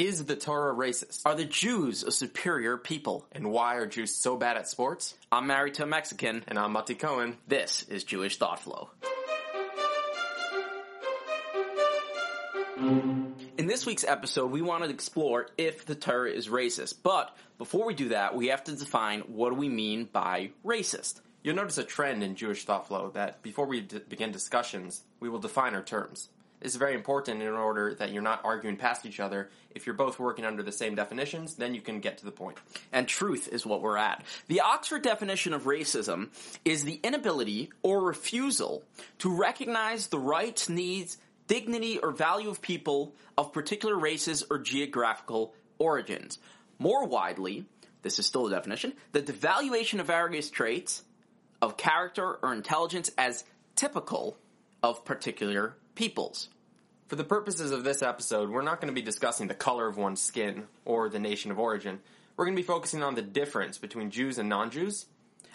Is the Torah racist? Are the Jews a superior people? And why are Jews so bad at sports? I'm married to a Mexican. And I'm Mati Cohen. This is Jewish Thought Flow. In this week's episode, we want to explore if the Torah is racist. But before we do that, we have to define what do we mean by racist. You'll notice a trend in Jewish thought flow that before we d- begin discussions, we will define our terms. It's very important in order that you're not arguing past each other. If you're both working under the same definitions, then you can get to the point. And truth is what we're at. The Oxford definition of racism is the inability or refusal to recognize the rights, needs, dignity, or value of people of particular races or geographical origins. More widely, this is still a definition, the devaluation of various traits of character or intelligence as typical of particular peoples. For the purposes of this episode, we're not going to be discussing the color of one's skin or the nation of origin. We're going to be focusing on the difference between Jews and non-Jews.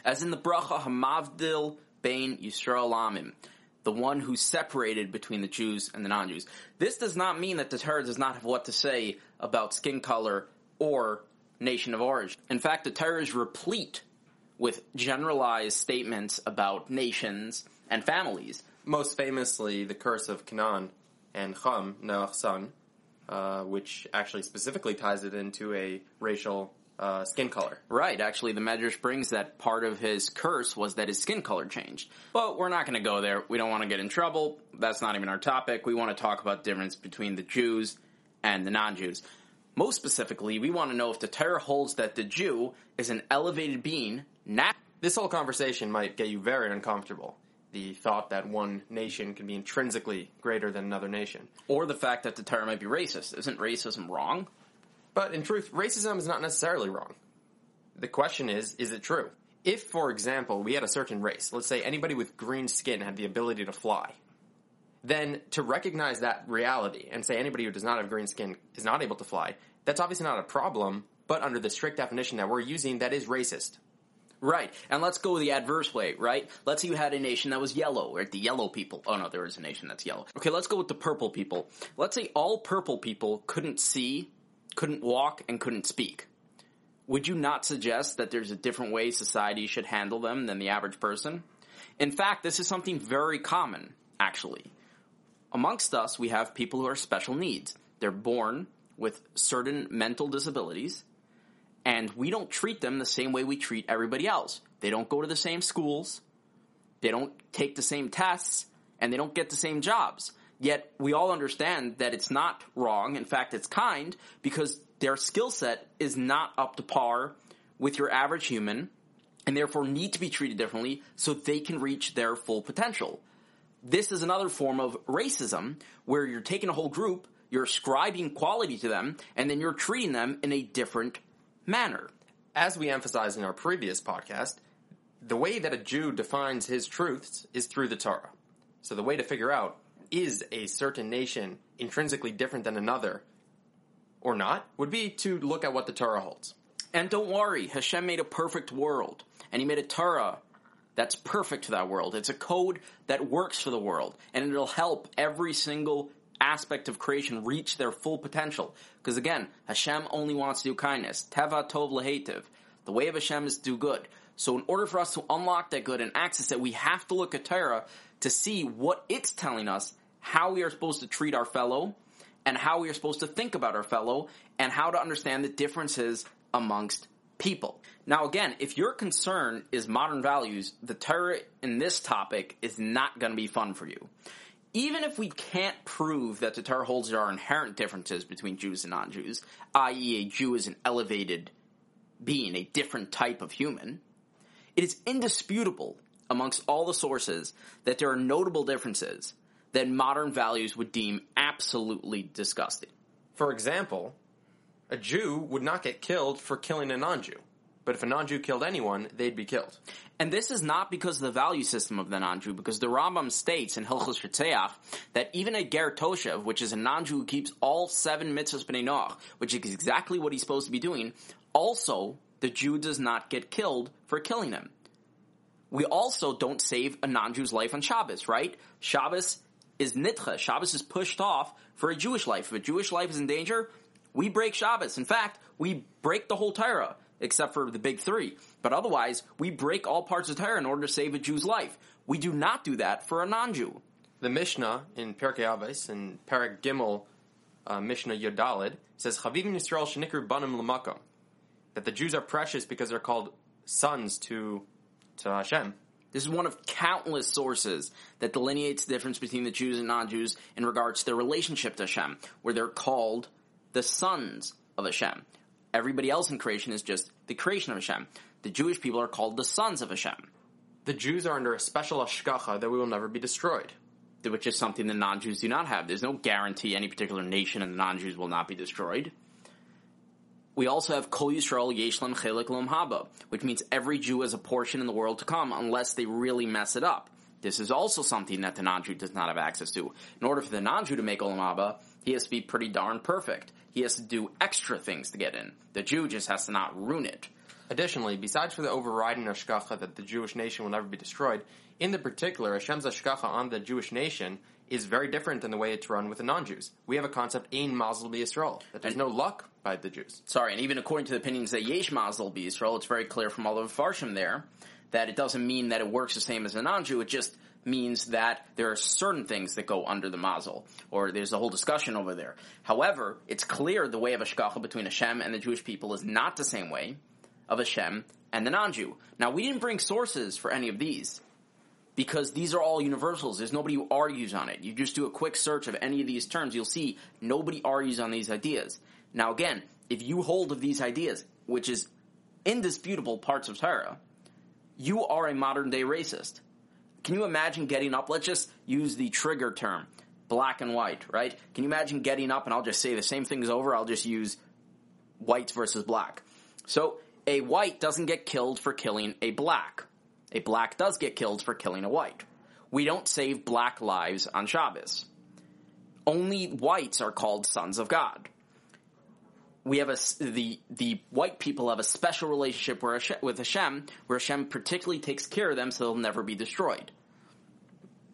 As in the bracha Hamavdil Bain Yisrael Amim, the one who separated between the Jews and the non-Jews. This does not mean that the Torah does not have what to say about skin color or nation of origin. In fact, the Torah is replete with generalized statements about nations and families most famously the curse of Canaan and Ham, Noach's son, uh, which actually specifically ties it into a racial uh, skin color. Right. Actually, the Medrash brings that part of his curse was that his skin color changed. But we're not going to go there. We don't want to get in trouble. That's not even our topic. We want to talk about the difference between the Jews and the non-Jews. Most specifically, we want to know if the Torah holds that the Jew is an elevated being. Nat- this whole conversation might get you very uncomfortable the thought that one nation can be intrinsically greater than another nation. Or the fact that the Torah might be racist. Isn't racism wrong? But in truth, racism is not necessarily wrong. The question is, is it true? If, for example, we had a certain race, let's say anybody with green skin had the ability to fly, then to recognize that reality and say anybody who does not have green skin is not able to fly, that's obviously not a problem, but under the strict definition that we're using, that is racist. Right. And let's go the adverse way, right? Let's say you had a nation that was yellow, right? The yellow people. Oh no, there is a nation that's yellow. Okay, let's go with the purple people. Let's say all purple people couldn't see, couldn't walk, and couldn't speak. Would you not suggest that there's a different way society should handle them than the average person? In fact, this is something very common, actually. Amongst us, we have people who are special needs. They're born with certain mental disabilities, and we don't treat them the same way we treat everybody else. They don't go to the same schools, they don't take the same tests, and they don't get the same jobs. Yet we all understand that it's not wrong. In fact, it's kind because their skill set is not up to par with your average human and therefore need to be treated differently so they can reach their full potential. This is another form of racism where you're taking a whole group, you're ascribing quality to them, and then you're treating them in a different manner. As we emphasized in our previous podcast, the way that a Jew defines his truths is through the Torah. So the way to figure out is a certain nation intrinsically different than another or not would be to look at what the Torah holds. And don't worry, Hashem made a perfect world, and He made a Torah that's perfect for that world. It's a code that works for the world, and it'll help every single aspect of creation reach their full potential. Because again, Hashem only wants to do kindness. Teva tov lehetiv. The way of Hashem is to do good. So in order for us to unlock that good and access it, we have to look at Torah to see what it's telling us, how we are supposed to treat our fellow, and how we are supposed to think about our fellow, and how to understand the differences amongst people. Now again, if your concern is modern values, the Torah in this topic is not going to be fun for you even if we can't prove that the Torah holds there are inherent differences between Jews and non-Jews, i.e., a Jew is an elevated being, a different type of human, it is indisputable amongst all the sources that there are notable differences that modern values would deem absolutely disgusting. For example, a Jew would not get killed for killing a non-Jew. But if a non-Jew killed anyone, they'd be killed. And this is not because of the value system of the non-Jew, because the Rambam states in Hilchos Ritzeach that even a Ger Toshev, which is a non-Jew who keeps all seven mitzvahs b'nei Noach, which is exactly what he's supposed to be doing, also the Jew does not get killed for killing him. We also don't save a non-Jew's life on Shabbos, right? Shabbos is nitcha. Shabbos is pushed off for a Jewish life. If a Jewish life is in danger, We break Shabbos. In fact, we break the whole Torah, except for the big three. But otherwise, we break all parts of Torah in order to save a Jew's life. We do not do that for a non-Jew. The Mishnah in Pirkei Avos in Perek Gimel, uh, Mishnah Yud Daled says Chavivim Yisrael shenikru banim l'makom that the Jews are precious because they're called sons to to Hashem. This is one of countless sources that delineates the difference between the Jews and non-Jews in regards to their relationship to Hashem, where they're called the sons of Hashem. Everybody else in creation is just the creation of Hashem. The Jewish people are called the sons of Hashem. The Jews are under a special hashgacha that we will never be destroyed. which is something the non-Jews do not have. There's no guarantee any particular nation and the non-Jews will not be destroyed. We also have Kol Yisrael Yeshlam Chelik Lom Haba, which means every Jew has a portion in the world to come unless they really mess it up. This is also something that the non-Jew does not have access to. In order for the non-Jew to make Olam Haba, he has to be pretty darn perfect. He has to do extra things to get in. The Jew just has to not ruin it. Additionally, besides for the overriding hashgacha that the Jewish nation will never be destroyed, in the particular, Hashem's hashgacha on the Jewish nation is very different than the way it's run with the non-Jews. We have a concept, Ein Mazel Yisrael, that there's no luck by the Jews. Sorry, and even according to the opinions that Yesh Mazel be Israel, it's very clear from all of the Farshim there that it doesn't mean that it works the same as a non-Jew. It just means that there are certain things that go under the mazel, or there's a whole discussion over there. However, it's clear the way of Hashgacha between Hashem and the Jewish people is not the same way of Hashem and the non-Jew. Now, we didn't bring sources for any of these because these are all universals. There's nobody who argues on it. You just do a quick search of any of these terms, you'll see nobody argues on these ideas. Now, again, if you hold of these ideas, which is indisputable parts of Torah, you are a modern day racist. Can you imagine getting up? Let's just use the trigger term, black and white, right? Can you imagine getting up and I'll just say the same thing's over, I'll just use whites versus black. So, a white doesn't get killed for killing a black. A black does get killed for killing a white. We don't save black lives on Shabbos. Only whites are called sons of God. We have a the the white people have a special relationship where Hashem, with Hashem, where Hashem particularly takes care of them, so they'll never be destroyed.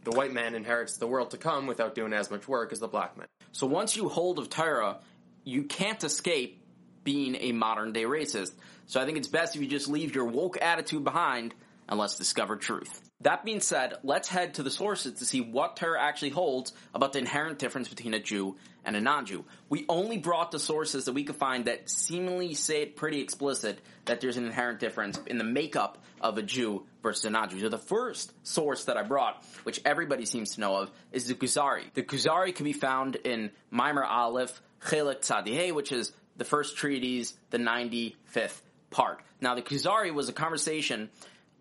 The white man inherits the world to come without doing as much work as the black man. So once you hold of Torah, you can't escape being a modern day racist. So I think it's best if you just leave your woke attitude behind and let's discover truth. That being said, let's head to the sources to see what Torah actually holds about the inherent difference between a Jew and a non-Jew. We only brought the sources that we could find that seemingly say it pretty explicit that there's an inherent difference in the makeup of a Jew versus a non-Jew. So the first source that I brought, which everybody seems to know of, is the Kuzari. The Kuzari can be found in Maimer Aleph, Chelik Tzadihei, which is the first treatise, the 95th part. Now the Kuzari was a conversation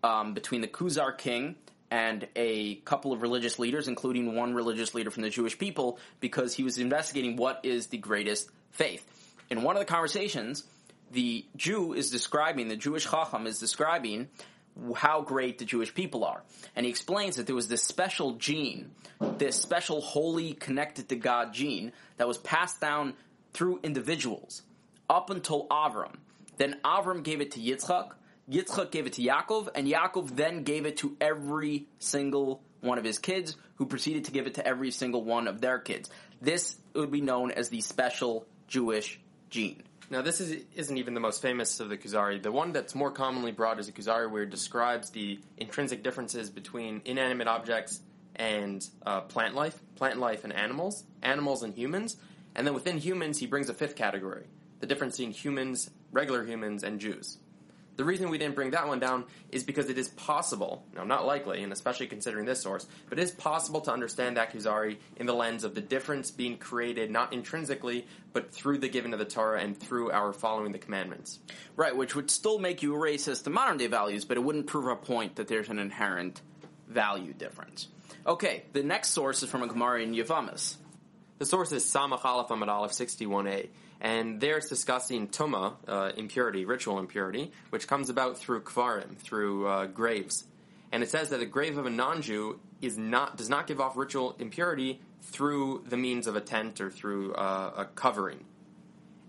um, between the Khazar king and a couple of religious leaders, including one religious leader from the Jewish people, because he was investigating what is the greatest faith. In one of the conversations, the Jew is describing, the Jewish Chacham is describing how great the Jewish people are. And he explains that there was this special gene, this special holy connected to God gene that was passed down through individuals up until Avram. Then Avram gave it to Yitzchak, Yitzchak gave it to Yaakov, and Yaakov then gave it to every single one of his kids, who proceeded to give it to every single one of their kids. This would be known as the special Jewish gene. Now, this is, isn't even the most famous of the Kuzari. The one that's more commonly brought is a Kuzari where it describes the intrinsic differences between inanimate objects and uh, plant life, plant life and animals, animals and humans. And then within humans, he brings a fifth category the difference between humans, regular humans, and Jews. The reason we didn't bring that one down is because it is possible, now not likely, and especially considering this source, but it is possible to understand that Kuzari in the lens of the difference being created not intrinsically, but through the giving of the Torah and through our following the commandments. Right, which would still make you racist to modern day values, but it wouldn't prove a point that there's an inherent value difference. Okay, the next source is from a Gemara in Yevamos. The source is Samach Aleph Aleph 61a and there it's discussing tuma, uh, impurity, ritual impurity, which comes about through kvarim, through uh, graves. And it says that a grave of a non-Jew is not does not give off ritual impurity through the means of a tent or through uh, a covering.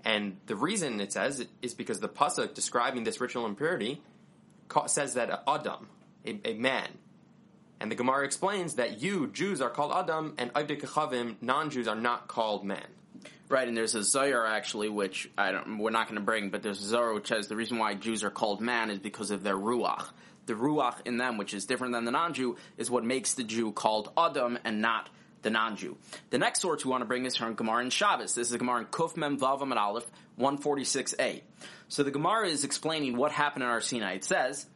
And the reason it says is because the pasuk describing this ritual impurity says that Adam, a, a man, and the Gemara explains that you Jews are called Adam, and Avdei non-Jews are not called man. Right, and there's a Zohar actually, which I don't, we're not going to bring, but there's a Zohar which says the reason why Jews are called man is because of their ruach. The ruach in them, which is different than the non-Jew, is what makes the Jew called Adam and not the non-Jew. The next source we want to bring is from Gemara in Shabbos. This is Gemara in Kuf Mem Vav Amud Aleph 146a. So the Gemara is explaining what happened in Har Sinai. It says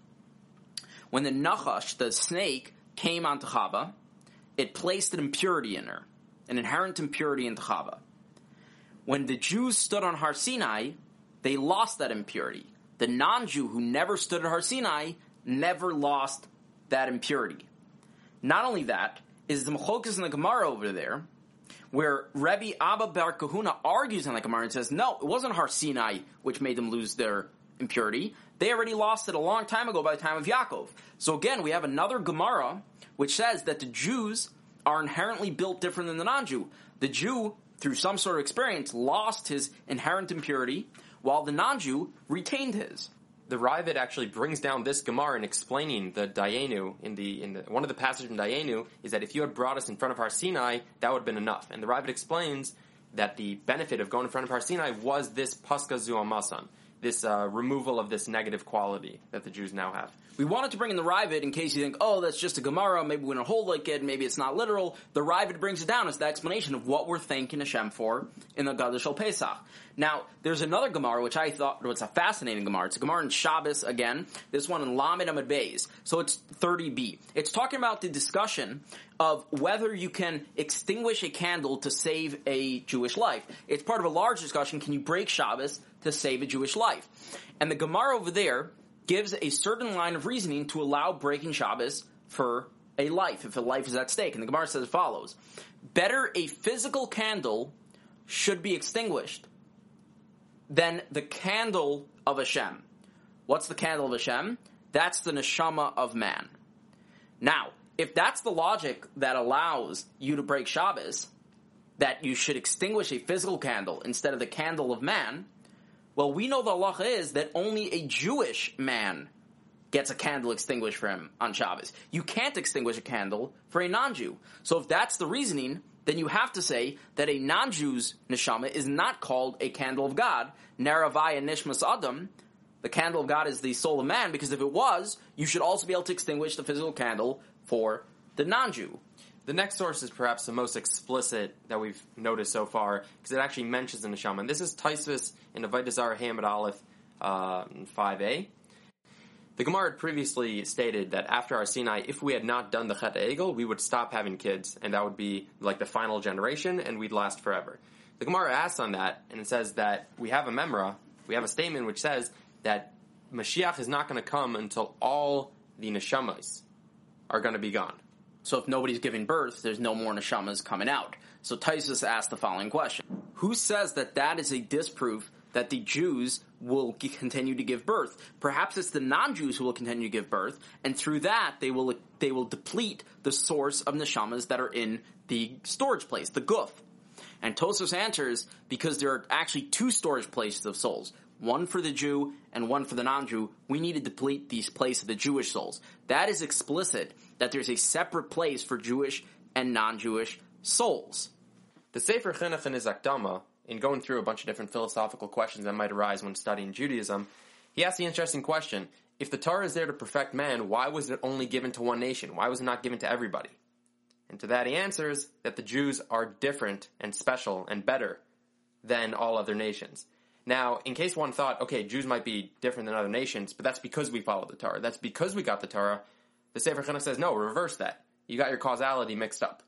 when the Nachash, the snake, came onto Chava, it placed an impurity in her, an inherent impurity in Chava. When the Jews stood on Har Sinai, they lost that impurity. The non-Jew who never stood at Har Sinai never lost that impurity. Not only that, is the Machlokes in the Gemara over there, where Rebbe Abba Bar Kahuna argues in the Gemara and says, no, it wasn't Har Sinai which made them lose their impurity. They already lost it a long time ago by the time of Yaakov. So again, we have another Gemara which says that the Jews are inherently built different than the non-Jew. The Jew, through some sort of experience, lost his inherent impurity, while the non-Jew retained his the Raavad actually brings down this Gemara in explaining the Dayenu in the in the, one of the passages in Dayenu is that if you had brought us in front of Har Sinai, that would have been enough. And the Raavad explains that the benefit of going in front of Har Sinai was this paska zuhamasan, this uh, removal of this negative quality that the Jews now have. We wanted to bring in the Raavad in case you think, oh, that's just a Gemara, maybe we don't hold like it, maybe it's not literal. The Raavad brings it down as the explanation of what we're thanking Hashem for in the Gadol Pesach. Now, there's another Gemara which I thought was a fascinating Gemara. It's a Gemara in Shabbos again. This one in Lamed Amud Beis. So it's 30b. It's talking about the discussion of whether you can extinguish a candle to save a Jewish life. It's part of a large discussion. Can you break Shabbos to save a Jewish life? And the Gemara over there gives a certain line of reasoning to allow breaking Shabbos for a life, if a life is at stake. And the Gemara says as follows Better a physical candle should be extinguished than the candle of Hashem. What's the candle of Hashem? That's the neshama of man. Now, if that's the logic that allows you to break Shabbos, that you should extinguish a physical candle instead of the candle of man, well, we know the halacha is that only a Jewish man gets a candle extinguished for him on Shabbos. You can't extinguish a candle for a non-Jew. So if that's the reasoning, then you have to say that a non-Jew's neshama is not called a candle of God, Naravaya Nishmas Adam. The candle of God is the soul of man, because if it was, you should also be able to extinguish the physical candle for the non-Jew. The next source is perhaps the most explicit that we've noticed so far because it actually mentions in the neshama. And this is Tosfos in Avodah Zarah Hamid Aleph uh, 5a. The Gemara had previously stated that after Har Sinai, if we had not done the Chet Egel, we would stop having kids, and that would be like the final generation, and we'd last forever. The Gemara asks on that, and it says that we have a memra, we have a statement which says that Mashiach is not going to come until all the neshamas are going to be gone. So if nobody's giving birth, there's no more neshamas coming out. So Tosfos asked the following question: Who says that that is a disproof that the Jews will continue to give birth? Perhaps it's the non-Jews who will continue to give birth, and through that they will they will deplete the source of neshamas that are in the storage place, the guf. And Tosfos answers because there are actually two storage places of souls one for the Jew and one for the non-Jew, we need to deplete these places of the Jewish souls. That is explicit that there's a separate place for Jewish and non-Jewish souls. The Sefer Chinuch in his Akdama, in going through a bunch of different philosophical questions that might arise when studying Judaism, he asks the interesting question, if the Torah is there to perfect man, why was it only given to one nation? Why was it not given to everybody? And to that he answers that the Jews are different and special and better than all other nations. Now, in case one thought, okay, Jews might be different than other nations, but that's because we follow the Torah. That's because we got the Torah. The Sefer Chinuch says, no, reverse that. You got your causality mixed up.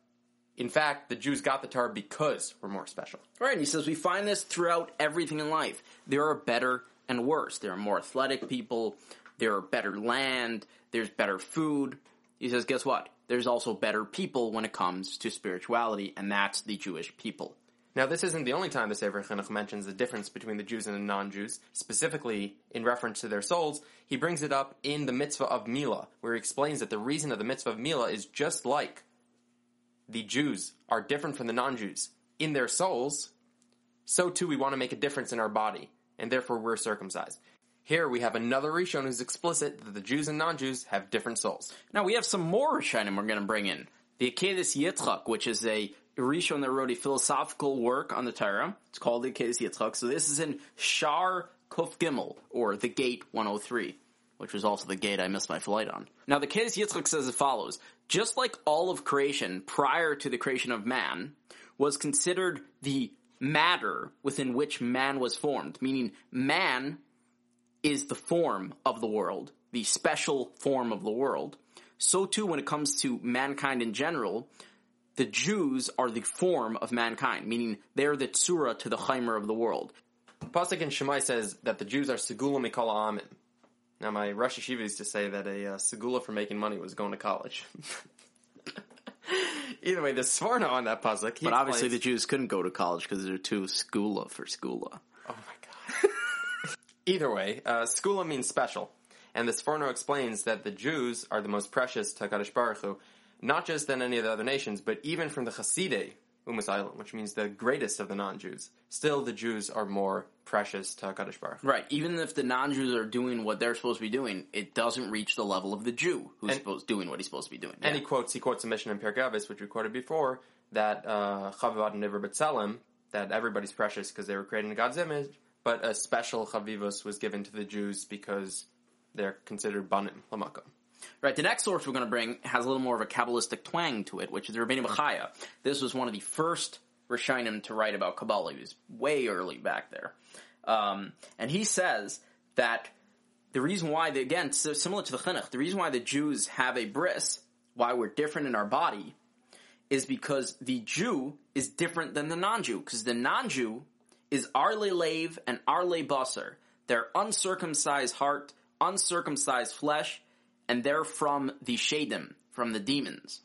In fact, the Jews got the Torah because we're more special. Right, and he says we find this throughout everything in life. There are better and worse. There are more athletic people. There are better land. There's better food. He says, guess what? There's also better people when it comes to spirituality, and that's the Jewish people. Now, this isn't the only time the Sefer Chinuch mentions the difference between the Jews and the non-Jews, specifically in reference to their souls. He brings it up in the mitzvah of Mila, where he explains that the reason of the mitzvah of Mila is just like the Jews are different from the non-Jews in their souls, so too we want to make a difference in our body, and therefore we're circumcised. Here we have another Rishon who's explicit that the Jews and non-Jews have different souls. Now we have some more Rishonim we're going to bring in. The Akedah Yitzchak, which is a Rishon that wrote a philosophical work on the Torah. It's called the Kedes Yitzchak. So this is in Shar Kuf Gimel, or the Gate 103, which was also the gate I missed my flight on. Now the Kedes Yitzchak says as follows: Just like all of creation prior to the creation of man was considered the matter within which man was formed, meaning man is the form of the world, the special form of the world. So too, when it comes to mankind in general, the Jews are the form of mankind, meaning they're the tsura to the chaimer of the world. Pasuk in Shemai says that the Jews are segula mikol amin. Now, my Rosh Yeshiva used to say that a uh, segula for making money was going to college. Either way, the Sforno on that pasuk, but obviously the Jews couldn't go to college because they're too skula for skula. Oh my god. Either way, uh, skula means special, and the Sforno explains that the Jews are the most precious to Hakadosh Baruch Hu, not just than any of the other nations, but even from the Hasidei Umas HaOlam, which means the greatest of the non-Jews. Still, the Jews are more precious to Hakadosh Baruch. Right. Even if the non-Jews are doing what they're supposed to be doing, it doesn't reach the level of the Jew who's And- supposed doing what he's supposed to be doing. And Yeah. he quotes he quotes a Mishnah in Pirkei Avos, which we quoted before, that uh, Chavivat and Niver B'Tselem, that everybody's precious because they were created in God's image, but a special Chavivos was given to the Jews because they're considered banim lamakom. Right, the next source we're going to bring has a little more of a Kabbalistic twang to it, which is the Rabbeinu Bechaya. This was one of the first Rishonim to write about Kabbalah. He was way early back there. Um, and he says that the reason why, the, again, so similar to the Chinuch, the reason why the Jews have a bris, why we're different in our body, is because the Jew is different than the non-Jew. Because the non-Jew is Arle Lave and Arle Basar. They're uncircumcised heart, uncircumcised flesh, and they're from the Shadim, from the demons.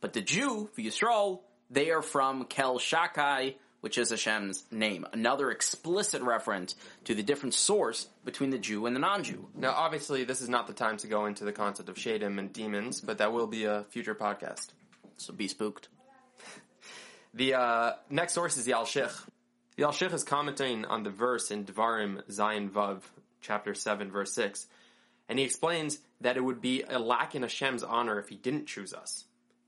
But the Jew, the Yisrael, they are from Kel Shakai, which is Hashem's name. Another explicit reference to the different source between the Jew and the non-Jew. Now, obviously, this is not the time to go into the concept of Shadim and demons, but that will be a future podcast. So be spooked. The uh, next source is the Alshich. The Alshich is commenting on the verse in Devarim Zayin Vav, chapter 7, verse 6, and he explains that it would be a lack in Hashem's honor if he didn't choose us.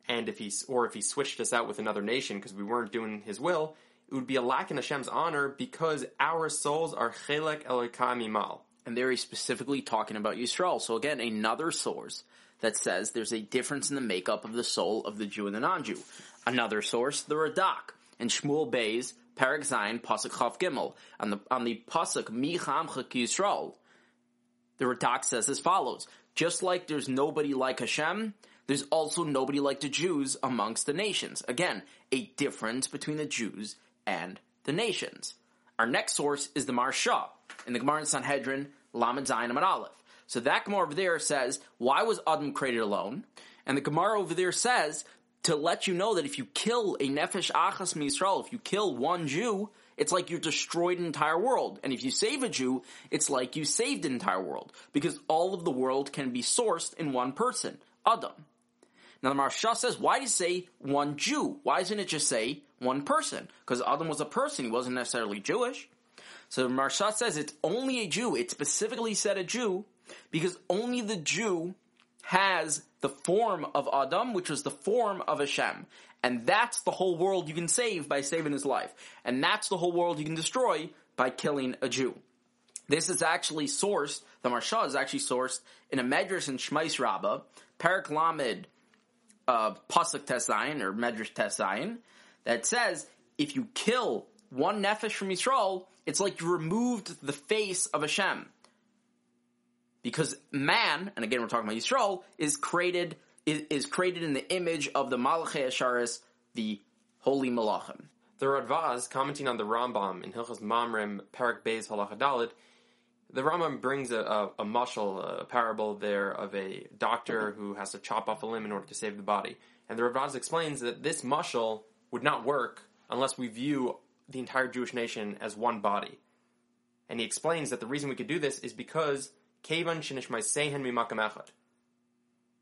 And if he, or if he switched us out with another nation because we weren't doing his will, it would be a lack in Hashem's honor because our souls are chelek Elokai mal. And there he's specifically talking about Yisrael. So again, another source that says there's a difference in the makeup of the soul of the Jew and the non-Jew. Another source, the Radak, and Shmuel Beis Parak Zayin Pasuk Chav Gimel. On the, on the Pasuk Mi Chamcha Yisrael, the Radak says as follows, just like there's nobody like Hashem, there's also nobody like the Jews amongst the nations. Again, a difference between the Jews and the nations. Our next source is the Maharsha in the Gemara in Sanhedrin, Lamed Zayin Amid Aleph. So that Gemara over there says, why was Adam created alone? And the Gemara over there says, to let you know that if you kill a Nefesh Achas Misrael, if you kill one Jew, it's like you destroyed an entire world. And if you save a Jew, it's like you saved an entire world. Because all of the world can be sourced in one person, Adam. Now the Maharsha says, why do you say one Jew? Why doesn't it just say one person? Because Adam was a person, he wasn't necessarily Jewish. So the Maharsha says it's only a Jew. It specifically said a Jew because only the Jew has the form of Adam, which was the form of Hashem. And that's the whole world you can save by saving his life. And that's the whole world you can destroy by killing a Jew. This is actually sourced, the Maharsha is actually sourced in a Medrash in Shmais Rabbah, Parak Lamed, uh, Pasuk Tesayin, or Medrash Tesayin, that says, if you kill one Nefesh from Yisrael, it's like you removed the face of Hashem. Because man, and again we're talking about Yisrael, is created is, is created in the image of the Malachei Asharis, the holy Malachim. The Radvaz, commenting on the Rambam in Hilchas Mamrim, Parak Beis Halacha Dalet, the Rambam brings a, a, a a parable there of a doctor who has to chop off a limb in order to save the body. And the Radvaz explains that this mushal would not work unless we view the entire Jewish nation as one body. And he explains that the reason we could do this is because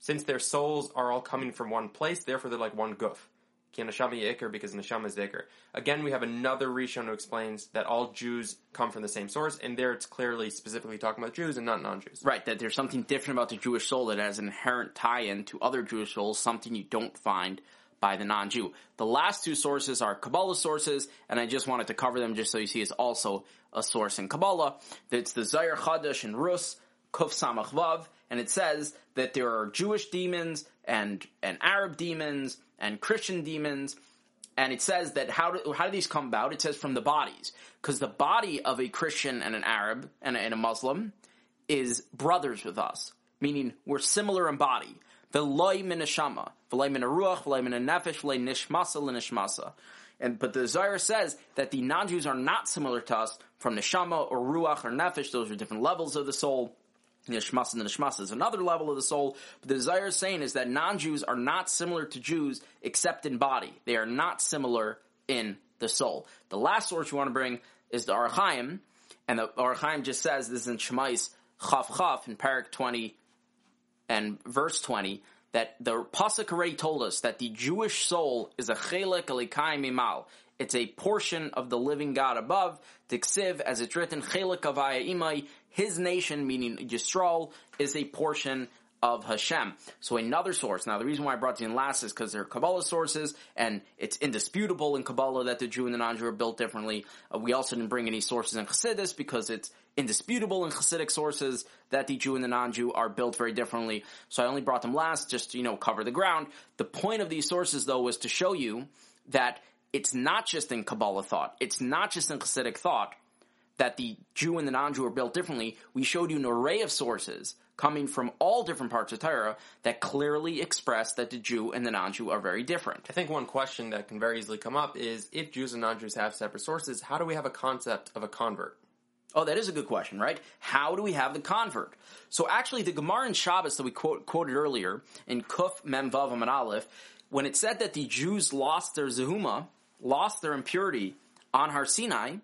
Since their souls are all coming from one place, therefore they're like one guf. Because neshama is zikr. Again, we have another Rishon who explains that all Jews come from the same source, and there it's clearly specifically talking about Jews and not non-Jews. Right, that there's something different about the Jewish soul that has an inherent tie-in to other Jewish souls, something you don't find by the non-Jew. The last two sources are Kabbalah sources, and I just wanted to cover them just so you see it's also a source in Kabbalah. It's the Zohar Chadash in Rus, Kuf Samach Vav, and it says that there are Jewish demons and, and Arab demons and Christian demons, and it says that how do, how do these come about? It says from the bodies. Because the body of a Christian and an Arab and a, and a Muslim is brothers with us, meaning we're similar in body. V'loy min neshama, v'loy min ruach, v'loy min nefesh, v'loy nishmasa l'nishmasa. And but the Zohar says that the non-Jews are not similar to us from neshama or ruach or nefesh. Those are different levels of the soul. Nishmas and the Nishmas is another level of the soul. But the Zohar is saying is that non-Jews are not similar to Jews except in body. They are not similar in the soul. The last source you want to bring is the Ohr HaChaim, and the Ohr HaChaim just says this is in Shemais Chaf Chaf in Parak 20 and verse 20 that the pasuk already told us that the Jewish soul is a chelik alikai mimal. It's a portion of the living God above. Tiksiv, as it's written, chelik avaya imai. His nation, meaning Yisrael, is a portion of Hashem. So another source. Now the reason why I brought these in last is because they're Kabbalah sources, and it's indisputable in Kabbalah that the Jew and the non-Jew are built differently. Uh, we also didn't bring any sources in Chassidus because it's indisputable in Chassidic sources that the Jew and the non-Jew are built very differently. So I only brought them last just to, you know, cover the ground. The point of these sources though was to show you that it's not just in Kabbalah thought. It's not just in Chassidic thought that the Jew and the non-Jew are built differently. We showed you an array of sources coming from all different parts of Torah that clearly express that the Jew and the non-Jew are very different. I think one question that can very easily come up is if Jews and non-Jews have separate sources, how do we have a concept of a convert? Oh, that is a good question, right? How do we have the convert? So actually, the Gemara in Shabbos that we quote, quoted earlier in Kuf Mem Vav and Aleph, when it said that the Jews lost their zehuma, lost their impurity on Har Sinai,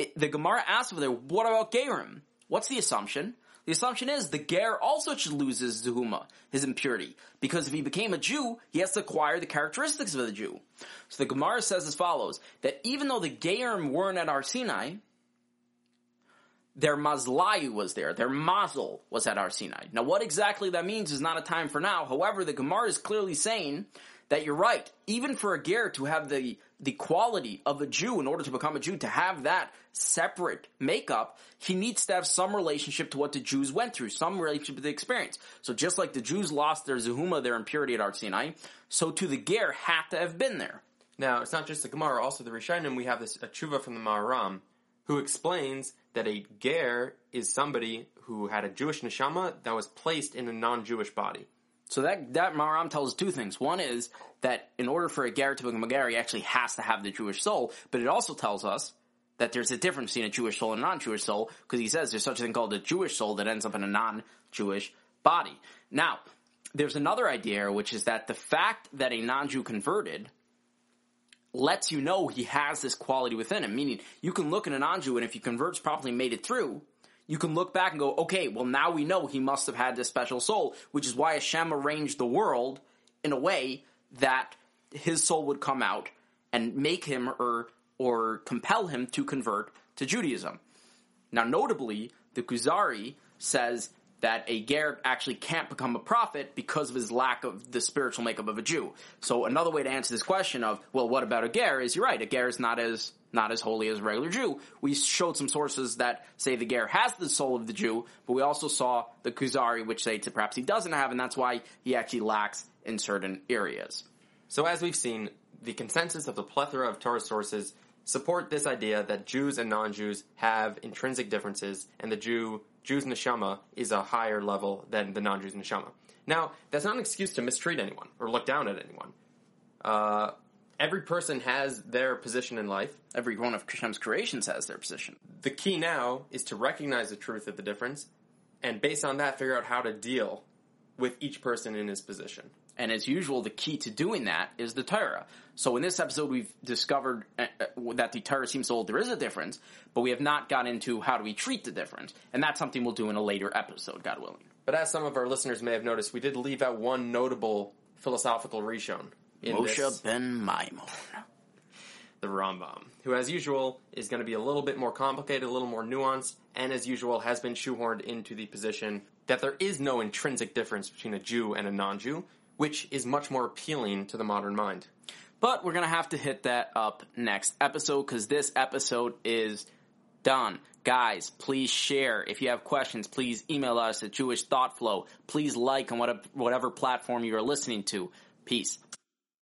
it, the Gemara asks over there, what about Gerim? What's the assumption? The assumption is the Ger also should lose his zehuma, his impurity, because if he became a Jew, he has to acquire the characteristics of the Jew. So the Gemara says as follows, that even though the Gerim weren't at Har Sinai, their mazlayu was there, their mazel was at Har Sinai. Now what exactly that means is not a time for now. However, the Gemara is clearly saying that you're right. Even for a ger to have the the quality of a Jew in order to become a Jew, to have that separate makeup, he needs to have some relationship to what the Jews went through, some relationship to the experience. So just like the Jews lost their zehuma, their impurity at Har Sinai, so to the ger had to have been there. Now, it's not just the Gemara, also the Rishonim, we have this a tshuva from the Maharam, who explains that a ger is somebody who had a Jewish neshama that was placed in a non-Jewish body. So that that Maharam tells two things. One is that in order for a ger to become a ger, he actually has to have the Jewish soul. But it also tells us that there's a difference between a Jewish soul and a non-Jewish soul, because he says there's such a thing called a Jewish soul that ends up in a non-Jewish body. Now, there's another idea, which is that the fact that a non-Jew converted lets you know he has this quality within him. Meaning, you can look at a non-Jew, and if he converts properly, made it through, you can look back and go, okay, well now we know he must have had this special soul, which is why Hashem arranged the world in a way that his soul would come out and make him or or compel him to convert to Judaism. Now, notably, the Kuzari says that a ger actually can't become a prophet because of his lack of the spiritual makeup of a Jew. So another way to answer this question of, well, what about a ger is you're right, a ger is not as not as holy as a regular Jew. We showed some sources that say the ger has the soul of the Jew, but we also saw the Kuzari which say to perhaps he doesn't have, and that's why he actually lacks in certain areas. So as we've seen, the consensus of the plethora of Torah sources support this idea that Jews and non-Jews have intrinsic differences, and the Jew Jews neshama is a higher level than the non-Jews neshama. Now, that's not an excuse to mistreat anyone or look down at anyone. Uh, every person has their position in life. Every one of Hashem's creations has their position. The key now is to recognize the truth of the difference, and based on that, figure out how to deal with each person in his position. And as usual, the key to doing that is the Torah. So in this episode, we've discovered uh, uh, that the Torah seems to hold there is a difference, but we have not got into how do we treat the difference. And that's something we'll do in a later episode, God willing. But as some of our listeners may have noticed, we did leave out one notable philosophical rishon. In Moshe this, ben Maimon. the Rambam, who as usual is going to be a little bit more complicated, a little more nuanced, and as usual has been shoehorned into the position that there is no intrinsic difference between a Jew and a non-Jew, which is much more appealing to the modern mind. But we're going to have to hit that up next episode because this episode is done. Guys, please share. If you have questions, please email us at Jewish Thought Flow. Please like on whatever, whatever platform you are listening to. Peace.